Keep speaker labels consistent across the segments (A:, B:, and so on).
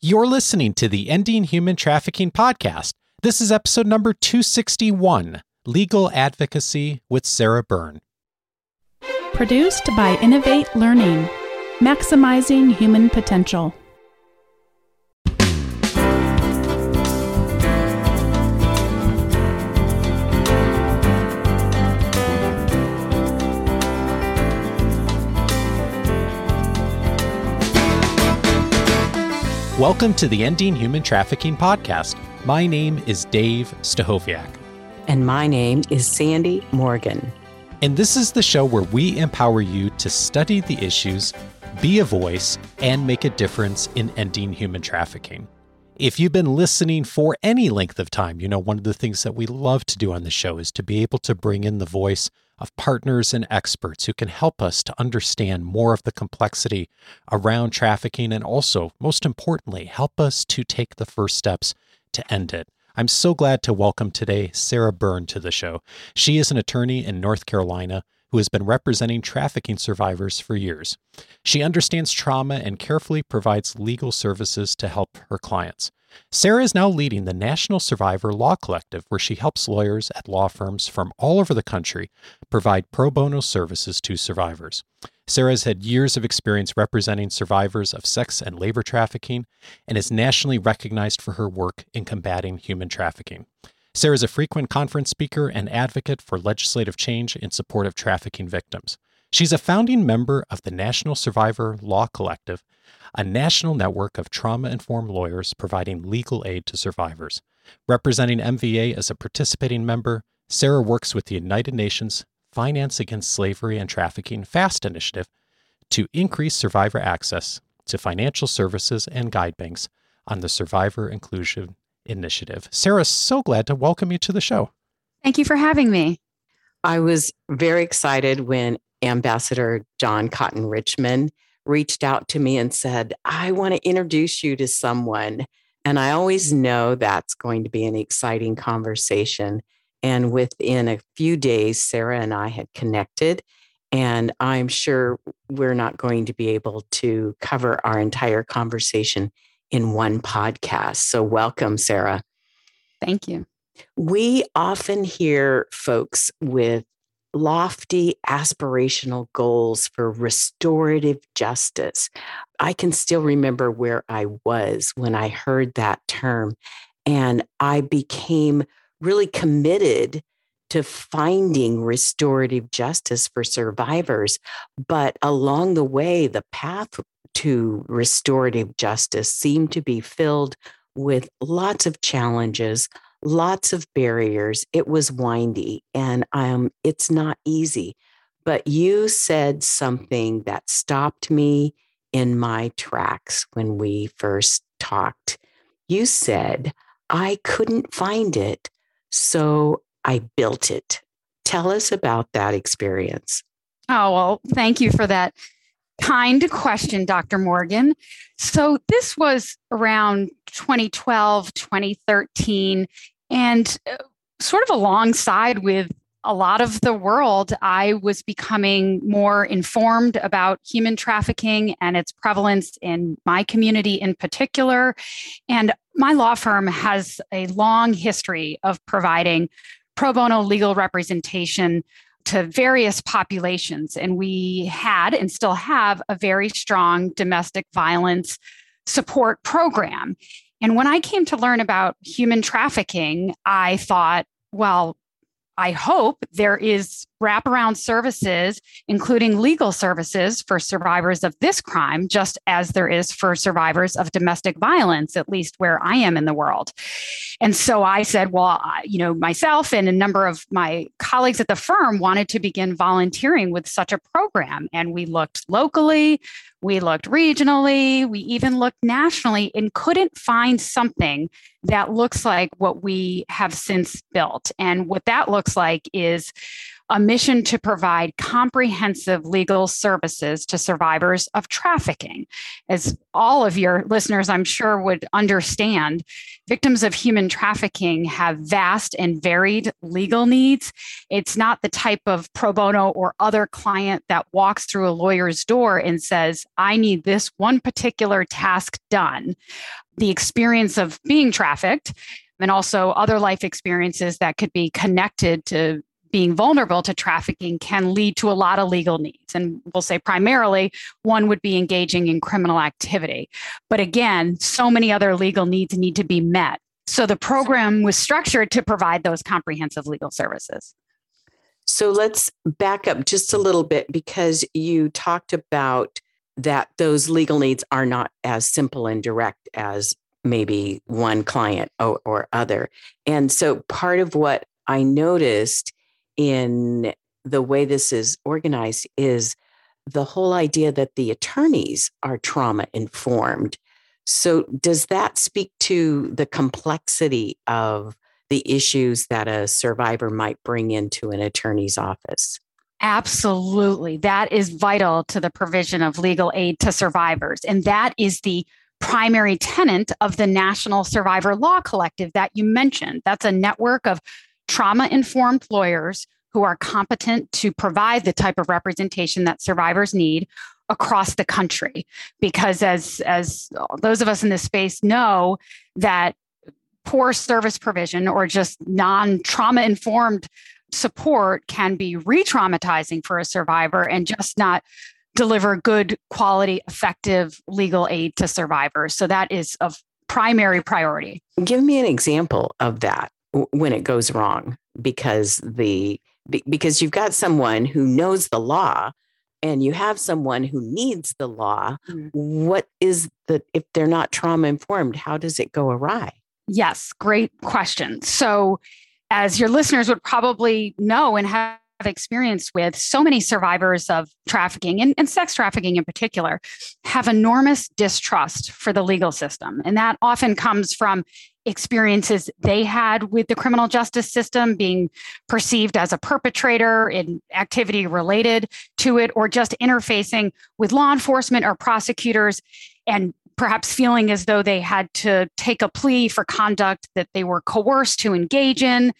A: You're listening to the Ending Human Trafficking podcast. This is episode number 261 Legal Advocacy with Sarah Byrne.
B: Produced by Innovate Learning, maximizing human potential.
A: Welcome to the Ending Human Trafficking podcast. My name is Dave Stachowiak.
C: And my name is Sandy Morgan.
A: And this is the show where we empower you to study the issues, be a voice, and make a difference in ending human trafficking. If you've been listening for any length of time, you know one of the things that we love to do on the show is to be able to bring in the voice of partners and experts who can help us to understand more of the complexity around trafficking and also, most importantly, help us to take the first steps to end it. I'm so glad to welcome today Sarah Byrne to the show. She is an attorney in North Carolina who has been representing trafficking survivors for years. She understands trauma and carefully provides legal services to help her clients. Sarah is now leading the National Survivor Law Collective, where she helps lawyers at law firms from all over the country provide pro bono services to survivors. Sarah has had years of experience representing survivors of sex and labor trafficking and is nationally recognized for her work in combating human trafficking. Sarah is a frequent conference speaker and advocate for legislative change in support of trafficking victims. She's a founding member of the National Survivor Law Collective a national network of trauma informed lawyers providing legal aid to survivors. Representing MVA as a participating member, Sarah works with the United Nations Finance Against Slavery and Trafficking FAST initiative to increase survivor access to financial services and guide banks on the Survivor Inclusion Initiative. Sarah, so glad to welcome you to the show.
D: Thank you for having me.
C: I was very excited when Ambassador John Cotton Richmond reached out to me and said, I want to introduce you to someone. And I always know that's going to be an exciting conversation. And within a few days, Sarah and I had connected. And I'm sure we're not going to be able to cover our entire conversation in one podcast. So, welcome, Sarah.
D: Thank you.
C: We often hear folks with lofty aspirational goals for restorative justice. I can still remember where I was when I heard that term, and I became really committed to finding restorative justice for survivors. But along the way, the path to restorative justice seemed to be filled with lots of challenges, lots of barriers. It was windy and um, it's not easy. But you said something that stopped me in my tracks when we first talked. You said, I couldn't find it, so I built it. Tell us about that experience.
D: Oh, well, thank you for that kind question, Dr. Morgan. So, this was around 2012, 2013, and uh, sort of alongside with a lot of the world, I was becoming more informed about human trafficking and its prevalence in my community in particular. And my law firm has a long history of providing pro bono legal representation to various populations. And we had and still have a very strong domestic violence support program. And when I came to learn about human trafficking, I thought, well, I hope there is wraparound services, including legal services for survivors of this crime, just as there is for survivors of domestic violence, at least where I am in the world. And so I said, well, you know, myself and a number of my colleagues at the firm wanted to begin volunteering with such a program. And we looked locally, we looked regionally, we even looked nationally and couldn't find something that looks like what we have since built. And what that looks like is a mission to provide comprehensive legal services to survivors of trafficking. As all of your listeners, I'm sure, would understand, victims of human trafficking have vast and varied legal needs. It's not the type of pro bono or other client that walks through a lawyer's door and says, I need this one particular task done. The experience of being trafficked and also other life experiences that could be connected to being vulnerable to trafficking can lead to a lot of legal needs. And we'll say primarily one would be engaging in criminal activity. But again, so many other legal needs need to be met. So the program was structured to provide those comprehensive legal services.
C: So let's back up just a little bit because you talked about that those legal needs are not as simple and direct as maybe one client or, or other. And so part of what I noticed in the way this is organized is the whole idea that the attorneys are trauma informed. So, does that speak to the complexity of the issues that a survivor might bring into an attorney's office?
D: Absolutely. That is vital to the provision of legal aid to survivors. And that is the primary tenant of the National Survivor Law Collective that you mentioned. That's a network of trauma informed lawyers who are competent to provide the type of representation that survivors need across the country. Because as as those of us in this space know that poor service provision or just non trauma informed support can be re-traumatizing for a survivor and just not deliver good quality effective legal aid to survivors. So that is of primary priority.
C: Give me an example of that when it goes wrong because the because you've got someone who knows the law and you have someone who needs the law mm-hmm. what is the if they're not trauma informed how does it go awry
D: yes great question so as your listeners would probably know and have experience with so many survivors of trafficking and, and, sex trafficking in particular have enormous distrust for the legal system. And that often comes from experiences they had with the criminal justice system being perceived as a perpetrator in activity related to it or just interfacing with law enforcement or prosecutors and perhaps feeling as though they had to take a plea for conduct that they were coerced to engage in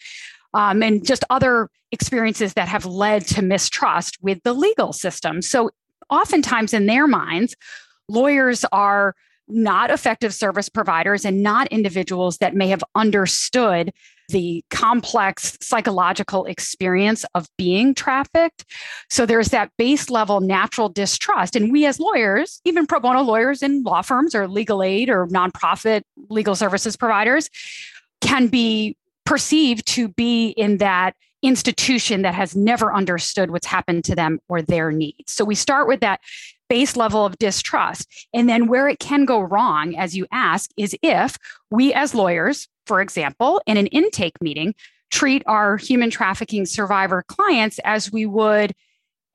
D: um, and just other experiences that have led to mistrust with the legal system so oftentimes in their minds lawyers are not effective service providers and not individuals that may have understood the complex psychological experience of being trafficked. So there's that base level natural distrust. And we, as lawyers, even pro bono lawyers in law firms or legal aid or nonprofit legal services providers, can be perceived to be in that institution that has never understood what's happened to them or their needs. So we start with that base level of distrust. And then where it can go wrong, as you ask, is if we as lawyers, for example, in an intake meeting, treat our human trafficking survivor clients as we would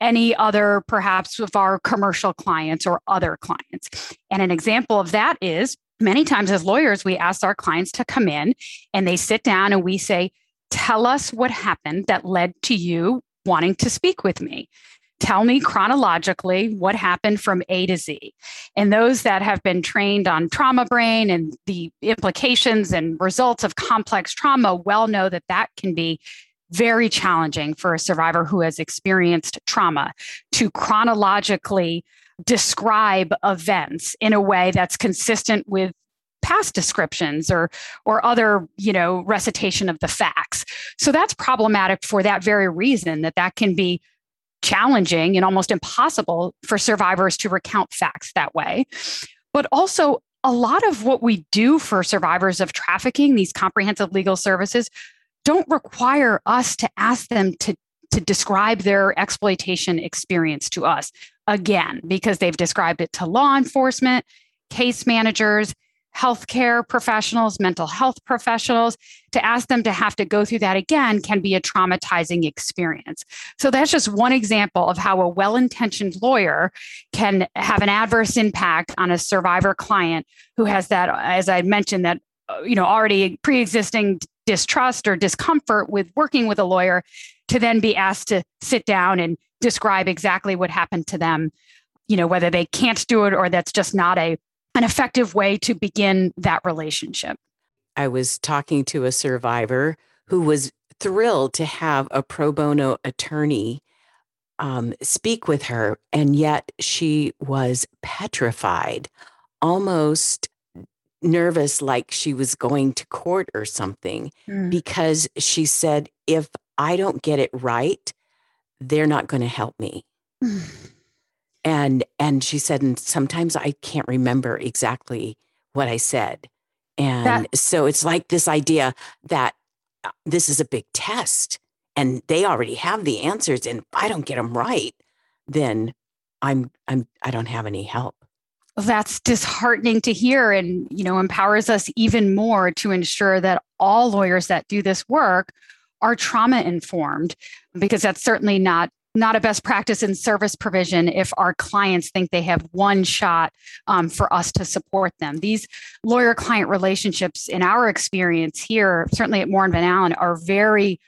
D: any other, perhaps of our commercial clients or other clients. And an example of that is many times as lawyers, we ask our clients to come in and they sit down and we say, Tell us what happened that led to you wanting to speak with me tell me chronologically what happened from A to Z. And those that have been trained on trauma brain and the implications and results of complex trauma well know that that can be very challenging for a survivor who has experienced trauma to chronologically describe events in a way that's consistent with past descriptions or or other you know recitation of the facts so that's problematic for that very reason that that can be challenging and almost impossible for survivors to recount facts that way. But also, a lot of what we do for survivors of trafficking, these comprehensive legal services, don't require us to ask them to, to describe their exploitation experience to us again, because they've described it to law enforcement, case managers, healthcare professionals, mental health professionals, to ask them to have to go through that again can be a traumatizing experience. So that's just one example of how a well intentioned lawyer can have an adverse impact on a survivor client who has that, as I mentioned, that uh, you know, already pre-existing distrust or discomfort with working with a lawyer to then be asked to sit down and describe exactly what happened to them, you know, whether they can't do it or that's just not a an effective way to begin that relationship.
C: I was talking to a survivor who was thrilled to have a pro bono attorney um, speak with her, and yet she was petrified, almost nervous, like she was going to court or something, mm. because she said, If I don't get it right, they're not going to help me. and and she said and sometimes i can't remember exactly what i said and that, so it's like this idea that uh, this is a big test and they already have the answers and if i don't get them right then i'm i'm i don't have any help
D: that's disheartening to hear and you know empowers us even more to ensure that all lawyers that do this work are trauma informed because that's certainly not not a best practice in service provision if our clients think they have one shot um, for us to support them. These lawyer client relationships, in our experience here, certainly at Moore and Van Allen, are very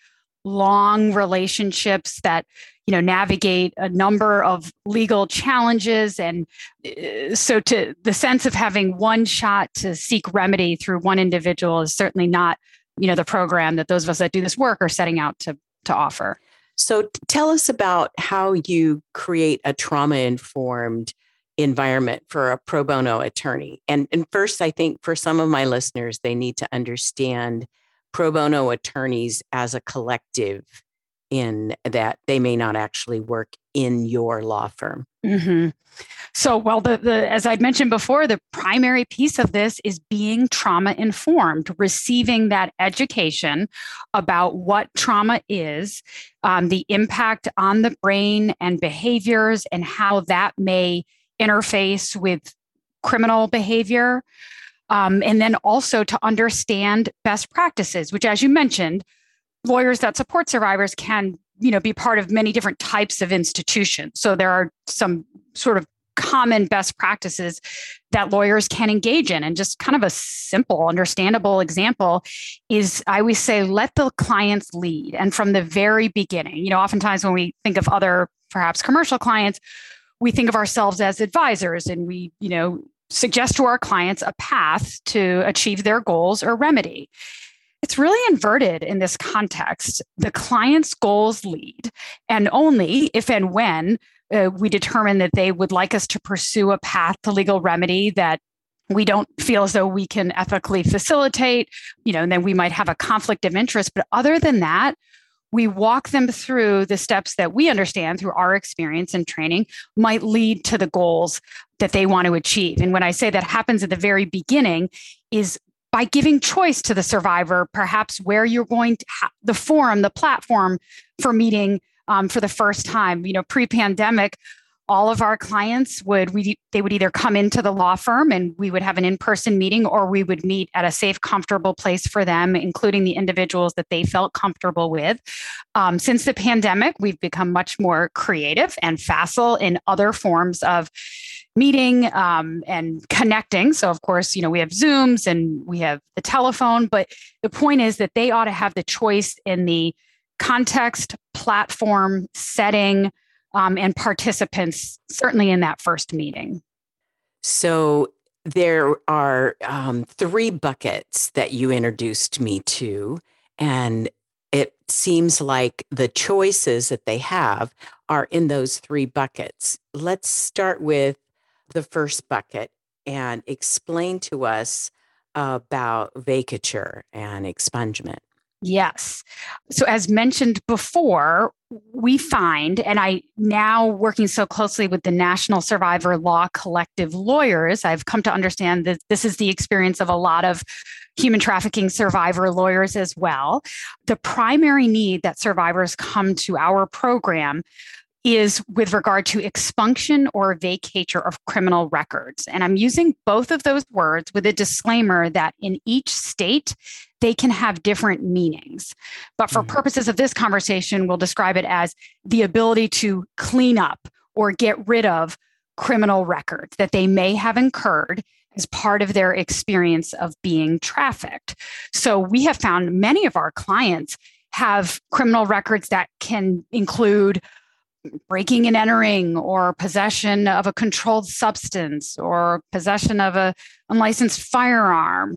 D: long relationships that you know navigate a number of legal challenges and uh, so to the sense of having one shot to seek remedy through one individual is certainly not you know the program that those of us that do this work are setting out to to offer
C: so tell us about how you create a trauma informed environment for a pro bono attorney. And, and first, I think for some of my listeners, they need to understand pro bono attorneys as a collective in that they may not actually work in your law firm.
D: Mm-hmm. So, well, the, the as I'd mentioned before, the primary piece of this is being trauma informed, receiving that education about what trauma is, um, the impact on the brain and behaviors, and how that may interface with criminal behavior. Um, and then also to understand best practices, which, as you mentioned, lawyers that support survivors can you know be part of many different types of institutions. So there are some sort of common best practices that lawyers can engage in. And just kind of a simple understandable example is i always say let the clients lead. And from the very beginning you know oftentimes when we think of other perhaps commercial clients we think of ourselves as advisors and we you know suggest to our clients a path to achieve their goals or remedy it's really inverted in this context. The client's goals lead, and only if and when uh, we determine that they would like us to pursue a path to legal remedy that we don't feel as though we can ethically facilitate, you know, and then we might have a conflict of interest. But other than that, we walk them through the steps that we understand through our experience and training might lead to the goals that they want to achieve. And when I say that happens at the very beginning, is by giving choice to the survivor, perhaps where you're going to the forum, the platform for meeting um, for the first time. You know, pre-pandemic, all of our clients would we they would either come into the law firm and we would have an in-person meeting, or we would meet at a safe, comfortable place for them, including the individuals that they felt comfortable with. Um, since the pandemic, we've become much more creative and facile in other forms of meeting um, and connecting. So, of course, you know, we have Zooms and we have the telephone, but the point is that they ought to have the choice in the context, platform, setting, um, and participants, certainly in that first meeting.
C: So, there are um, three buckets that you introduced me to. And it seems like the choices that they have are in those three buckets. Let's start with the first bucket and explain to us about vacatur and expungement.
D: Yes. So, as mentioned before, we find, and I now working so closely with the National Survivor Law Collective lawyers, I've come to understand that this is the experience of a lot of human trafficking survivor lawyers as well. The primary need that survivors come to our program is with regard to expunction or vacatur of criminal records. And I'm using both of those words with a disclaimer that in each state, they can have different meanings. But for mm-hmm. purposes of this conversation, we'll describe it as the ability to clean up or get rid of criminal records that they may have incurred as part of their experience of being trafficked. So we have found many of our clients have criminal records that can include breaking and entering or possession of a controlled substance or possession of a unlicensed firearm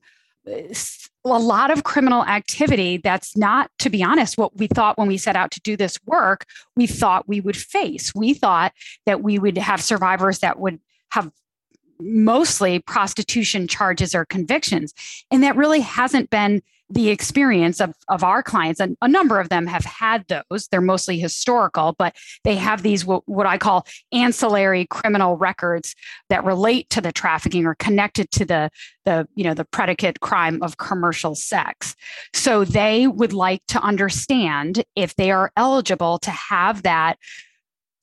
D: a lot of criminal activity that's not to be honest what we thought when we set out to do this work we thought we would face we thought that we would have survivors that would have mostly prostitution charges or convictions. And that really hasn't been the experience of, of our clients. And a number of them have had those. They're mostly historical, but they have these what, what I call ancillary criminal records that relate to the trafficking or connected to the, the, you know, the predicate crime of commercial sex. So they would like to understand if they are eligible to have that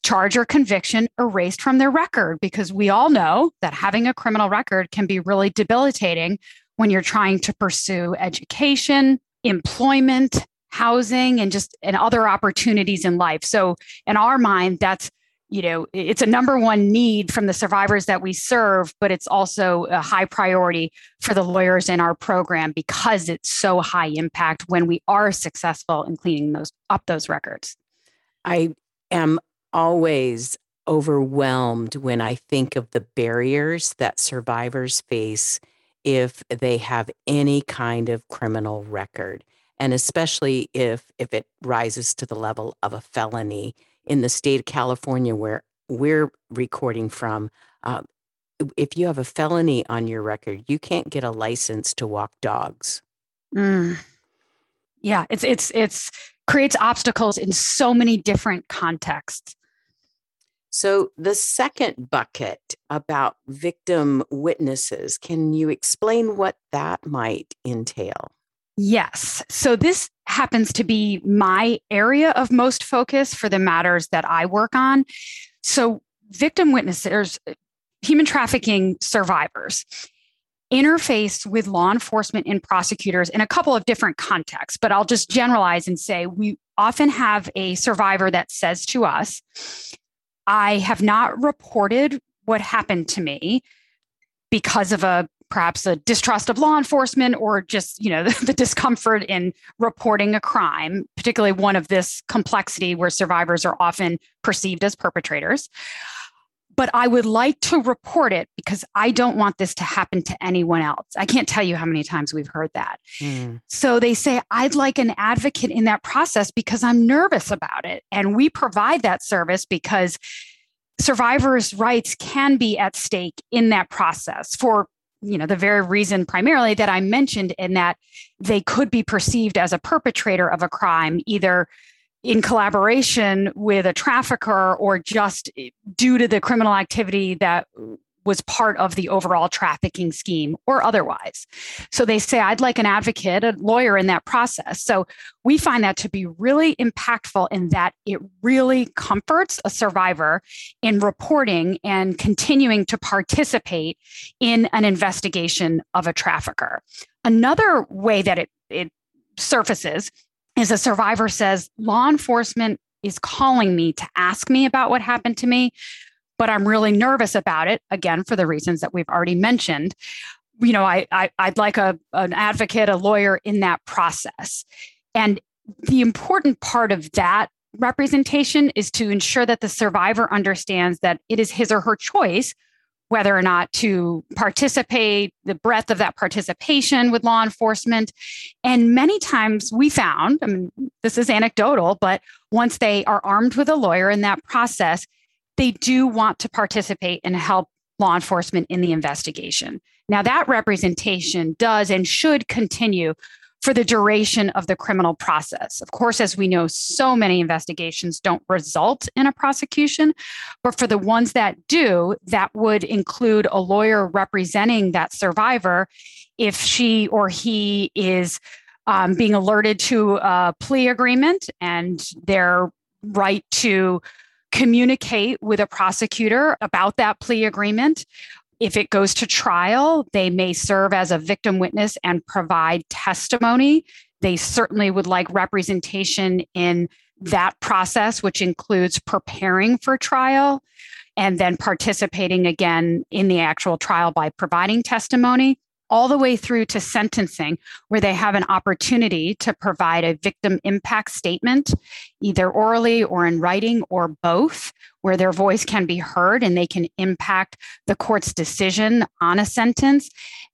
D: charge or conviction erased from their record because we all know that having a criminal record can be really debilitating when you're trying to pursue education, employment, housing and just and other opportunities in life. So in our mind that's you know it's a number one need from the survivors that we serve but it's also a high priority for the lawyers in our program because it's so high impact when we are successful in cleaning those up those records
C: i am always overwhelmed when I think of the barriers that survivors face if they have any kind of criminal record and especially if if it rises to the level of a felony in the state of California where we're recording from uh, if you have a felony on your record you can't get a license to walk dogs
D: mm. yeah it's it's it's creates obstacles in so many different contexts
C: so, the second bucket about victim witnesses, can you explain what that might entail?
D: Yes. So, this happens to be my area of most focus for the matters that I work on. So, victim witnesses, uh, human trafficking survivors, interface with law enforcement and prosecutors in a couple of different contexts, but I'll just generalize and say we often have a survivor that says to us, I have not reported what happened to me because of a perhaps a distrust of law enforcement or just you know the, the, discomfort in reporting a crime particularly one of this complexity where survivors are often perceived as perpetrators but i would like to report it because i don't want this to happen to anyone else. I can't tell you how many times we've heard that. Mm. so they say i'd like an advocate in that process because i'm nervous about it. And we provide that service because survivors' rights can be at stake in that process for you know the very reason primarily that i mentioned in that they could be perceived as a perpetrator of a crime either in collaboration with a trafficker or just due to the criminal activity that was part of the overall trafficking scheme or otherwise. So they say, I'd like an advocate, a lawyer in that process. So we find that to be really impactful in that it really comforts a survivor in reporting and continuing to participate in an investigation of a trafficker. Another way that it, it surfaces is a survivor says, law enforcement is calling me to ask me about what happened to me but I'm really nervous about it, again, for the reasons that we've already mentioned. You know, I, I would like a an advocate, a lawyer in that process. And the important part of that representation is to ensure that the survivor understands that it is his or her choice whether or not to participate, the breadth of that participation with law enforcement. And many times we found, I mean, this is anecdotal, but once they are armed with a lawyer in that process, they do want to participate and help law enforcement in the investigation. Now, that representation does and should continue for the duration of the criminal process. Of course, as we know, so many investigations don't result in a prosecution, but for the ones that do, that would include a lawyer representing that survivor if she or he is um, being alerted to a plea agreement and their right to communicate with a prosecutor about that plea agreement. If it goes to trial, they may serve as a victim witness and provide testimony. They certainly would like representation in that process, which includes preparing for trial. and then participating again in the actual trial by providing testimony all the way through to sentencing, where they have an opportunity to provide a victim impact statement, either orally or in writing or both, where their voice can be heard and they can impact the court's decision on a sentence.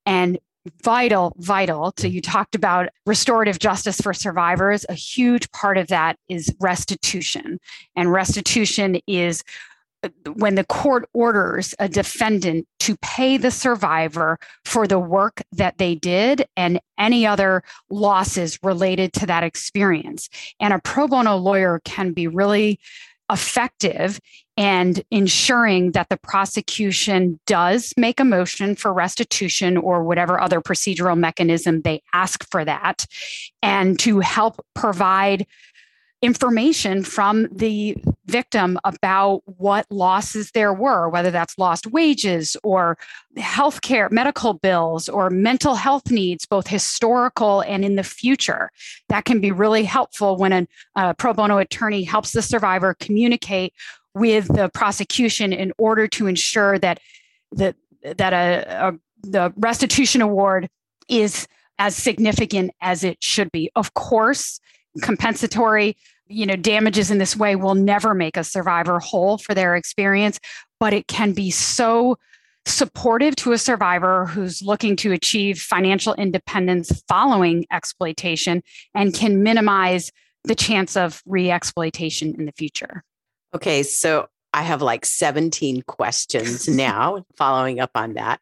D: And vital, vital to you talked about restorative justice for survivors. A huge part of that is restitution. And restitution is when the court orders a defendant to pay the survivor for the work that they did and any other losses related to that experience. And a pro bono lawyer can be really effective and ensuring that the prosecution does make a motion for restitution or whatever other procedural mechanism they ask for that and to help provide information from the victim about what losses there were, whether that's lost wages or healthcare, medical bills, or mental health needs, both historical and in the future. That can be really helpful when a, a uh, pro bono attorney helps the survivor communicate with the prosecution in order to ensure that that that a, a the restitution award is as significant as it should be. Of course, compensatory you know damages in this way will never make a survivor whole for their experience but it can be so supportive to a survivor who's looking to achieve financial independence following exploitation and can minimize the chance of re-exploitation in the future.
C: Okay so i have like 17 questions now following up on that.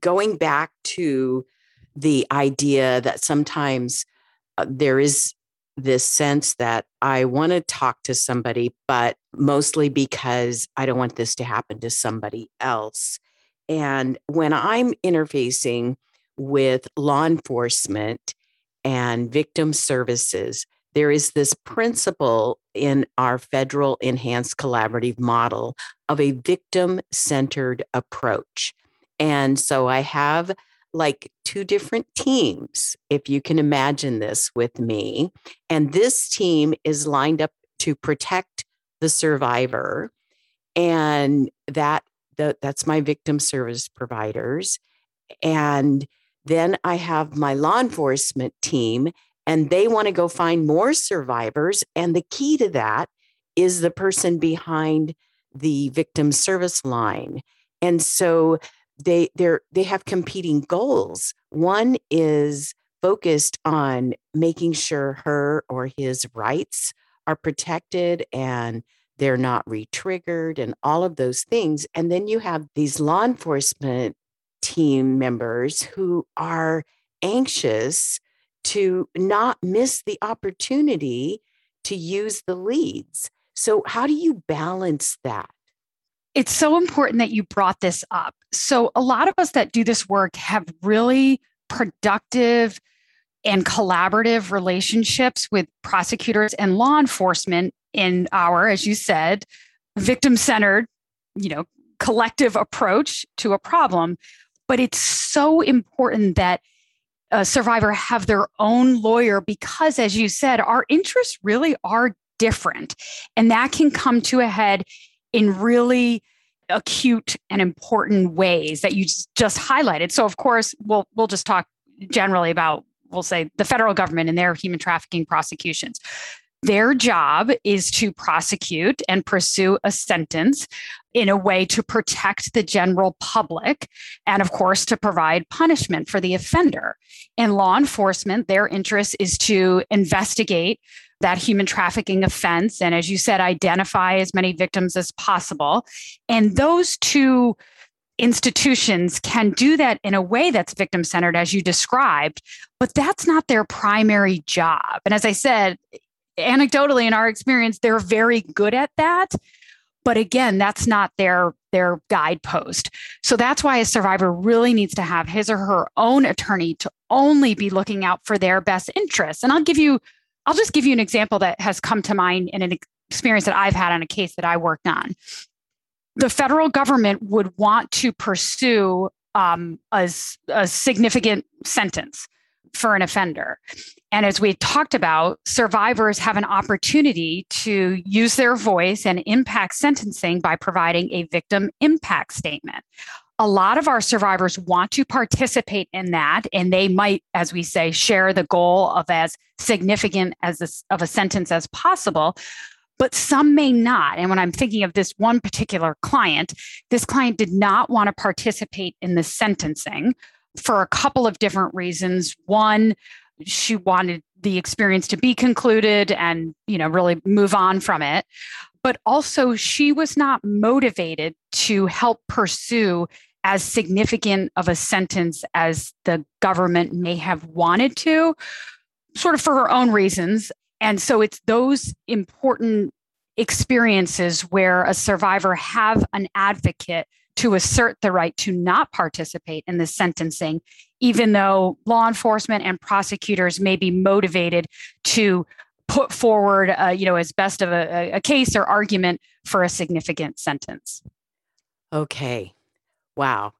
C: Going back to the idea that sometimes uh, there is this sense that I want to talk to somebody, but mostly because I don't want this to happen to somebody else. And when I'm interfacing with law enforcement and victim services, there is this principle in our federal enhanced collaborative model of a victim centered approach. And so I have like two different teams, if you can imagine this with me. And this team is lined up to protect the survivor. And that the, that's my victim service providers. And then I have my law enforcement team, and they want to go find more survivors. And the key to that is the person behind the victim service line. And so they they're they have competing goals. One is focused on making sure her or his rights are protected and they're not retriggered and all of those things. And then you have these law enforcement team members who are anxious to not miss the opportunity to use the leads. So, how do you balance that?
D: It's so important that you brought this up. So, a lot of us that do this work have really productive and collaborative relationships with prosecutors and law enforcement in our, as you said, victim centered, you know, collective approach to a problem. But it's so important that a survivor have their own lawyer because, as you said, our interests really are different. And that can come to a head in really acute and important ways that you just highlighted. So of course, we'll we'll just talk generally about we'll say the federal government and their human trafficking prosecutions. Their job is to prosecute and pursue a sentence in a way to protect the general public and, of course, to provide punishment for the offender. In law enforcement, their interest is to investigate that human trafficking offense. And as you said, identify as many victims as possible. And those two institutions can do that in a way that's victim centered, as you described, but that's not their primary job. And as I said, anecdotally, in our experience, they're very good at that. But again, that's not their their guidepost. So that's why a survivor really needs to have his or her own attorney to only be looking out for their best interests. And I'll give you I'll just give you an example that has come to mind in an experience that I've had on a case that I worked on. The federal government would want to pursue um, a, a significant sentence for an offender. And as we talked about, survivors have an opportunity to use their voice and impact sentencing by providing a victim impact statement. A lot of our survivors want to participate in that, and they might, as we say, share the goal of as significant as a, of a sentence as possible but some may not. And when I'm thinking of this one particular client, this client did not want to participate in the sentencing for a couple of different reasons. One, she wanted the experience to be concluded and, you know, really move on from it. But also, she was not motivated to help pursue as significant of a sentence as the government may have wanted to, sort of for her own reasons. And so it's those important experiences where a survivor have an advocate to assert the right to not participate in the sentencing, even though law enforcement and prosecutors may be motivated to put forward, uh, you know, as best of a, a case or argument for a significant sentence.
C: Okay. Wow.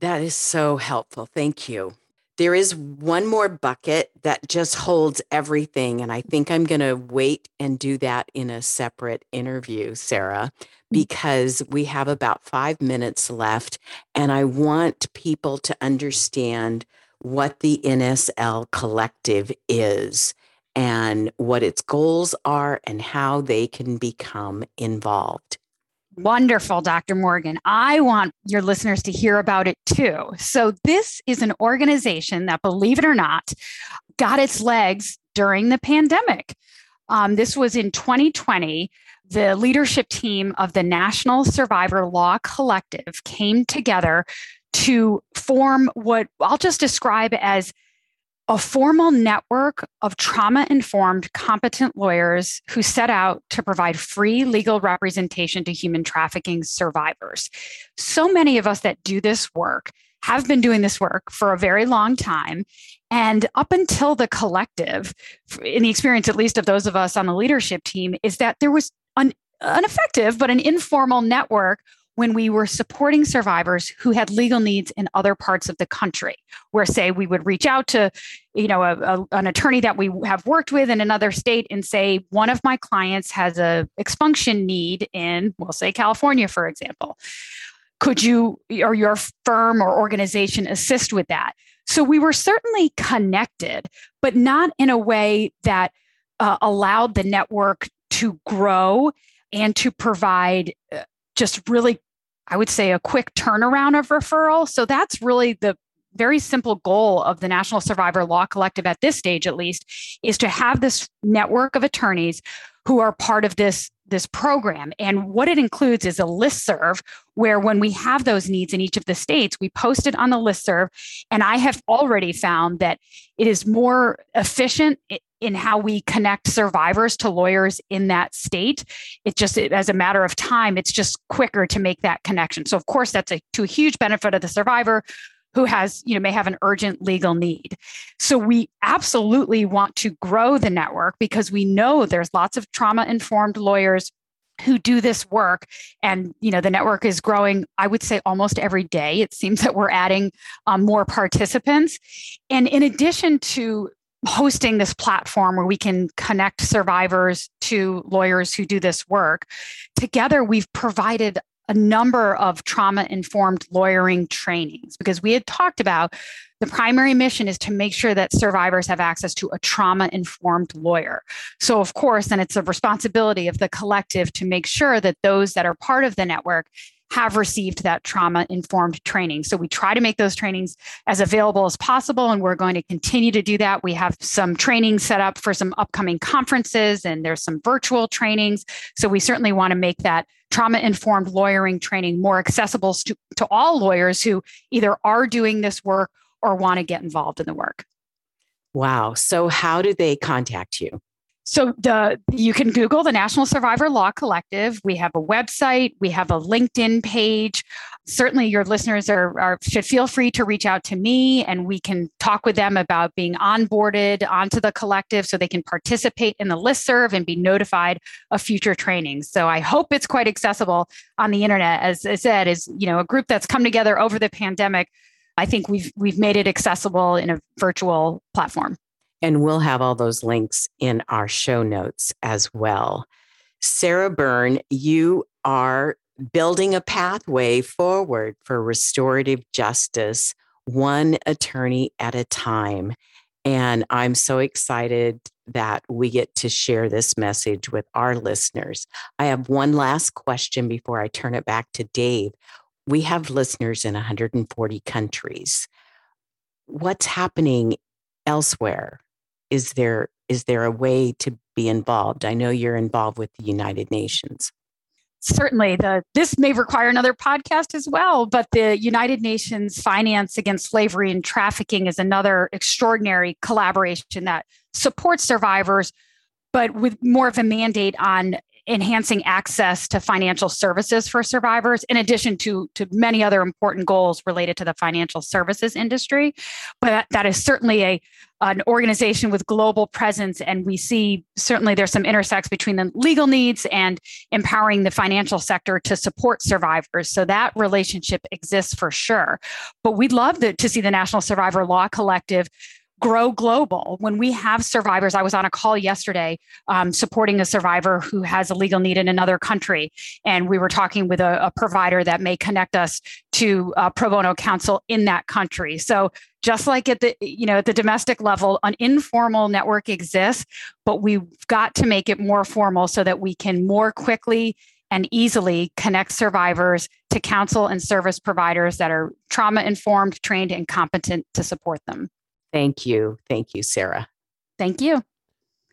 C: That is so helpful. Thank you. There is one more bucket that just holds everything. And I think I'm going to wait and do that in a separate interview, Sarah, mm. because we have about five minutes left. And I want people to understand what the NSL collective is and what its goals are and how they can become involved.
D: Wonderful, Dr. Morgan. I want your listeners to hear about it too. So, this is an organization that, believe it or not, got its legs during the pandemic. Um, this was in 2020. The leadership team of the National Survivor Law Collective came together to form what I'll just describe as a formal network of trauma informed, competent lawyers who set out to provide free legal representation to human trafficking survivors. So many of us that do this work have been doing this work for a very long time. And up until the collective, in the experience at least of those of us on the leadership team, is that there was an, an effective but an informal network when we were supporting survivors who had legal needs in other parts of the country where say we would reach out to you know a, a, an attorney that we have worked with in another state and say one of my clients has a expunction need in we'll say california for example. Could you or your firm or organization assist with that? So we were certainly connected but not in a way that uh, allowed the network to grow and to provide uh, just really, I would say, a quick turnaround of referral. So that's really the very simple goal of the National Survivor Law Collective at this stage, at least, is to have this network of attorneys who are part of this this program. And what it includes is a list serve where when we have those needs in each of the states, we post it on the list serve. And I have already found that it is more efficient in how we connect survivors to lawyers in that state. It just, it, as a matter of time, it's just quicker to make that connection. So, of course, that's a, to a huge benefit of the survivor who has, you know, may have an urgent legal need. So we absolutely want to grow the network because we know there's lots of trauma informed lawyers who do this work and you know the network is growing i would say almost every day it seems that we're adding um, more participants and in addition to hosting this platform where we can connect survivors to lawyers who do this work. Together, we've provided a number of trauma informed lawyering trainings because we had talked about the primary mission is to make sure that survivors have access to a trauma informed lawyer. So, of course, then it's a responsibility of the collective to make sure that those that are part of the network have received that trauma informed training. So we try to make those trainings as available as possible, and we're going to continue to do that. We have some training set up for some upcoming conferences, and there's some virtual trainings. So we certainly want to make that trauma informed lawyering training more accessible to, to all lawyers who either are doing this work or want to get involved in the work.
C: Wow. So, how do they contact you?
D: So the you can Google the National Survivor Law Collective. We have a website, we have a LinkedIn page. Certainly, your listeners are, are should feel free to reach out to me, and we can talk with them about being onboarded onto the collective, so they can participate in the list serve and be notified of future trainings. So I hope it's quite accessible on the internet. As I said, is you know a group that's come together over the pandemic I think we've we've made it accessible in a virtual platform.
C: And we'll have all those links in our show notes as well. Sarah Byrne, you are building a pathway forward for restorative justice, one attorney at a time. And I'm so excited that we get to share this message with our listeners. I have one last question before I turn it back to Dave. We have listeners in 140 countries. What's happening elsewhere? Is there is there a way to be involved? I know you're involved with the United Nations
D: certainly the this may require another podcast as well but the united nations finance against slavery and trafficking is another extraordinary collaboration that supports survivors but with more of a mandate on enhancing access to financial services for survivors in addition to to many other important goals related to the financial services industry but that, is certainly a an organization with global presence and we see certainly there's some intersects between the legal needs and empowering the financial sector to support survivors. So that relationship exists for sure. But we'd love to, to see the national survivor law collective grow global. When we have survivors, I was on a call yesterday um, supporting a survivor who has a legal need in another country, and we were talking with a, a provider that may connect us to uh, pro bono counsel in that country. So just like at the you know at the domestic level, an informal network exists, but we've got to make it more formal so that we can more quickly and easily connect survivors to counsel and service providers that are trauma informed, trained, and competent to support them.
C: Thank you. Thank you, Sarah.
D: Thank you.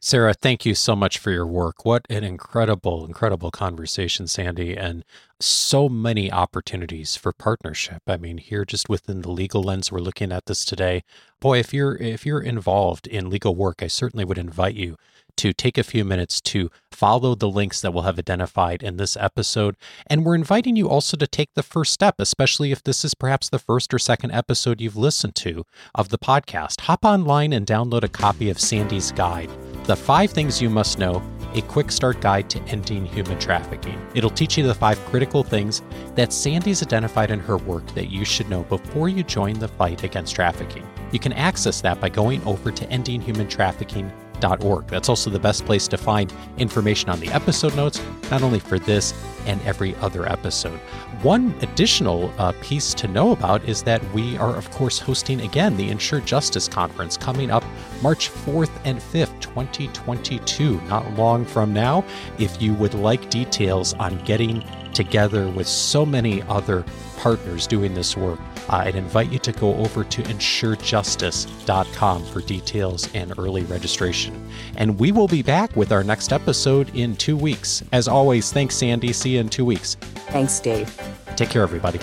A: Sarah, thank you so much for your work. What an incredible, incredible conversation, Sandie, and so many opportunities for partnership. I mean, here just within the legal lens we're looking at this today. Boy, if you're if you're involved in legal work, I certainly would invite you to take a few minutes to follow the links that we'll have identified in this episode. And we're inviting you also to take the first step, especially if this is perhaps the first or second episode you've listened to of the podcast. Hop online and download a copy of Sandie's guide, The Five Things You Must Know a quick start guide to ending human trafficking. It'll teach you the five critical things that Sandie's identified in her work that you should know before you join the fight against trafficking. You can access that by going over to endinghumantrafficking.org. that's also the best place to find information on the episode notes, not only for this and every other episode. One additional uh, piece to know about is that we are, of course, hosting again the Ensure Justice Conference coming up March 4th and 5th, 2022, not long from now. If you would like details on getting together with so many other partners doing this work, uh, I'd invite you to go over to ensurejustice.com for details and early registration. And we will be back with our next episode in two weeks. As always, thanks, Sandie. See you in two weeks.
C: Thanks, Dave.
A: Take care, everybody.